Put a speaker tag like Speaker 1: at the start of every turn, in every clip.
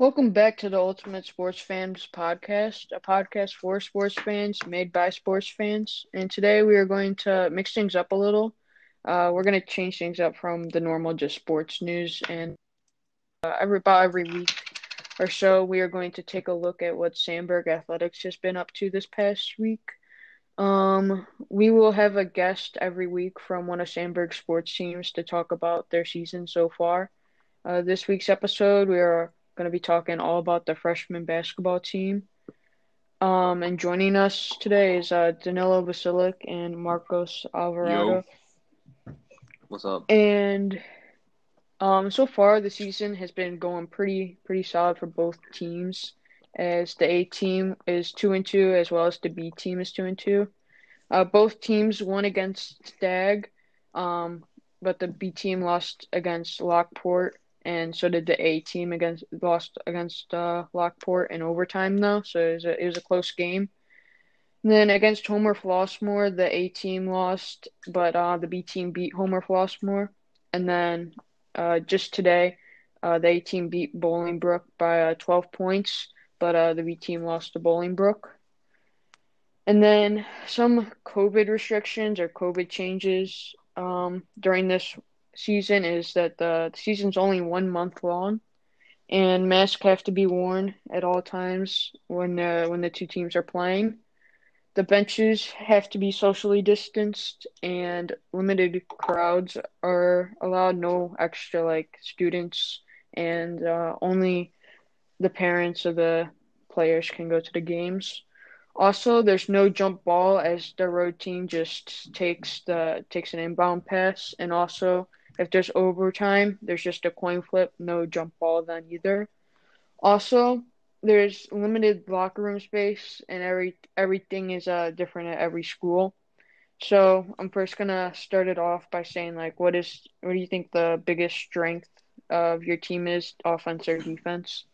Speaker 1: Welcome back to the Ultimate Sports Fans podcast, a podcast for sports fans, made by sports fans. And today we are going to mix things up a little. Uh, we're going to change things up from the normal just sports news. And uh, every, about every week or so, we are going to take a look at what Sandburg Athletics has been up to this past week. Um, we will have a guest every week from one of Sandburg's sports teams to talk about their season so far. Uh, this week's episode, we are going to be talking all about the freshman basketball team. Um, and joining us today is uh, Danilo Vasilic and Marcos Alvarado.
Speaker 2: Yo. What's up?
Speaker 1: And um, so far the season has been going pretty pretty solid for both teams. As the A team is two and two, as well as the B team is two and two. Uh, both teams won against Stagg, um, but the B team lost against Lockport and so did the A team against lost against uh, Lockport in overtime though, so it was a, it was a close game. And then against Homer Flossmoor, the A team lost, but uh, the B team beat Homer Flossmoor. And then uh, just today, uh, the A team beat Bolingbrook by uh, 12 points, but uh, the B team lost to Bolingbrook. And then some COVID restrictions or COVID changes um, during this season is that the season's only one month long, and masks have to be worn at all times when uh, when the two teams are playing. The benches have to be socially distanced, and limited crowds are allowed. No extra like students, and uh, only the parents of the players can go to the games. Also, there's no jump ball as the road team just takes the takes an inbound pass, and also if there's overtime, there's just a coin flip, no jump ball then either. Also, there's limited locker room space, and every everything is uh different at every school. So I'm first gonna start it off by saying like, what is what do you think the biggest strength of your team is, offense or defense?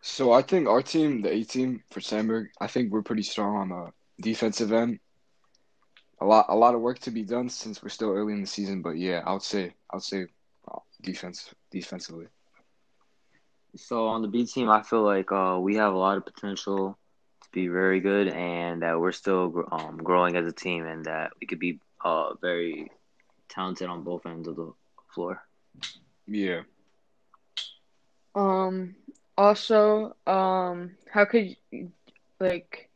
Speaker 3: So I think our team, the A team for Sandburg, I think we're pretty strong on the defensive end a lot a lot of work to be done since we're still early in the season. But yeah, I would say I would say uh, defense defensively.
Speaker 2: So on the B team, I feel like uh, we have a lot of potential to be very good, and that we're still um, growing as a team, and that we could be uh, very talented on both ends of the floor.
Speaker 3: Yeah.
Speaker 1: Um. Also, um, how could like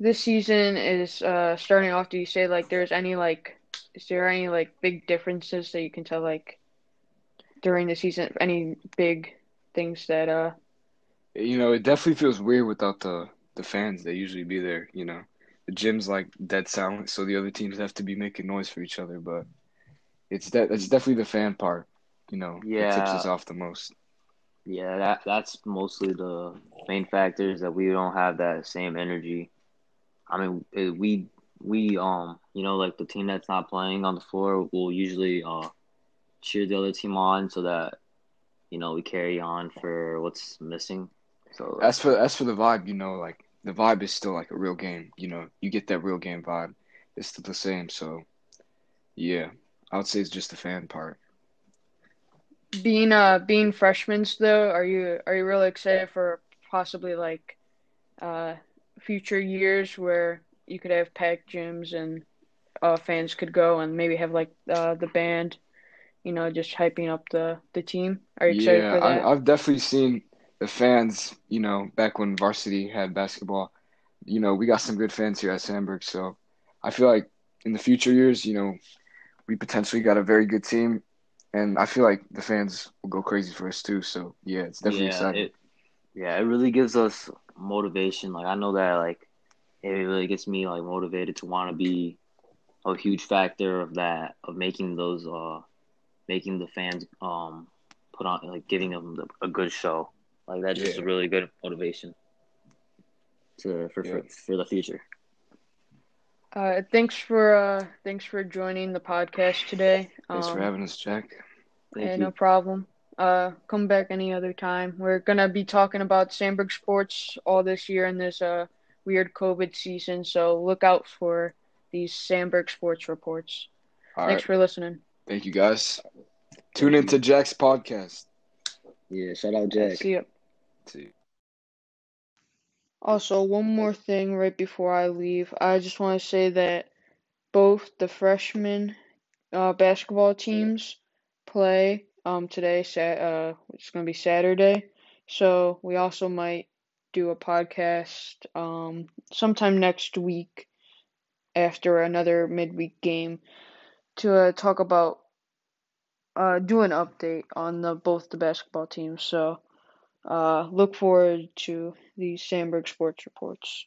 Speaker 1: this season is uh, starting off, do you say like there's any like is there any like big differences that you can tell like during the season? Any big things that uh
Speaker 3: you know, it definitely feels weird without the the fans that usually be there, you know. The gym's like dead silent, so the other teams have to be making noise for each other, but it's that it's definitely the fan part, you know,
Speaker 2: yeah.
Speaker 3: that tips us off the most.
Speaker 2: Yeah, that that's mostly the main factors that we don't have that same energy I mean, we we um you know like the team that's not playing on the floor will usually uh cheer the other team on so that you know we carry on for what's missing. So
Speaker 3: as for as for the vibe, you know, like the vibe is still like a real game. You know, you get that real game vibe. It's still the same. So yeah, I would say it's just the fan part.
Speaker 1: Being uh being freshmen though, are you are you really excited for possibly like uh future years where you could have packed gyms and uh, fans could go and maybe have like uh, the band, you know, just hyping up the the team. Are you excited
Speaker 3: yeah,
Speaker 1: for that?
Speaker 3: I, I've definitely seen the fans. You know, back when varsity had basketball, you know, we got some good fans here at Sandburg. So I feel like in the future years, you know, we potentially got a very good team, and I feel like the fans will go crazy for us too. So yeah, it's definitely
Speaker 2: yeah,
Speaker 3: exciting.
Speaker 2: It, yeah, it really gives us motivation. Like I know that like it really gets me like motivated to want to be a huge factor of that of making those uh making the fans um put on like giving them the, a good show. Like that's just a really good motivation to for
Speaker 3: Yeah.
Speaker 2: for, for the future.
Speaker 1: Uh, thanks for uh, thanks for joining the podcast today.
Speaker 3: Thanks for
Speaker 1: Um,
Speaker 3: having us, Jack.
Speaker 2: Thank
Speaker 1: yeah,
Speaker 2: you.
Speaker 1: no problem. Uh, come back any other time. We're gonna be talking about Sandburg sports all this year in this uh weird COVID season, so look out for these Sandburg sports reports.
Speaker 3: All
Speaker 1: Thanks
Speaker 3: right.
Speaker 1: for listening.
Speaker 3: Thank you, guys. Tune into Jack's podcast.
Speaker 2: Yeah, shout out Jack.
Speaker 1: See ya.
Speaker 3: See.
Speaker 1: Also, one more thing right before I leave. I just want to say that both the freshman uh, basketball teams play um, today. Uh, it's going to be Saturday. So we also might do a podcast um, sometime next week after another midweek game to uh, talk about uh, do an update on the both the basketball teams. So uh, look forward to the Sandburg sports reports.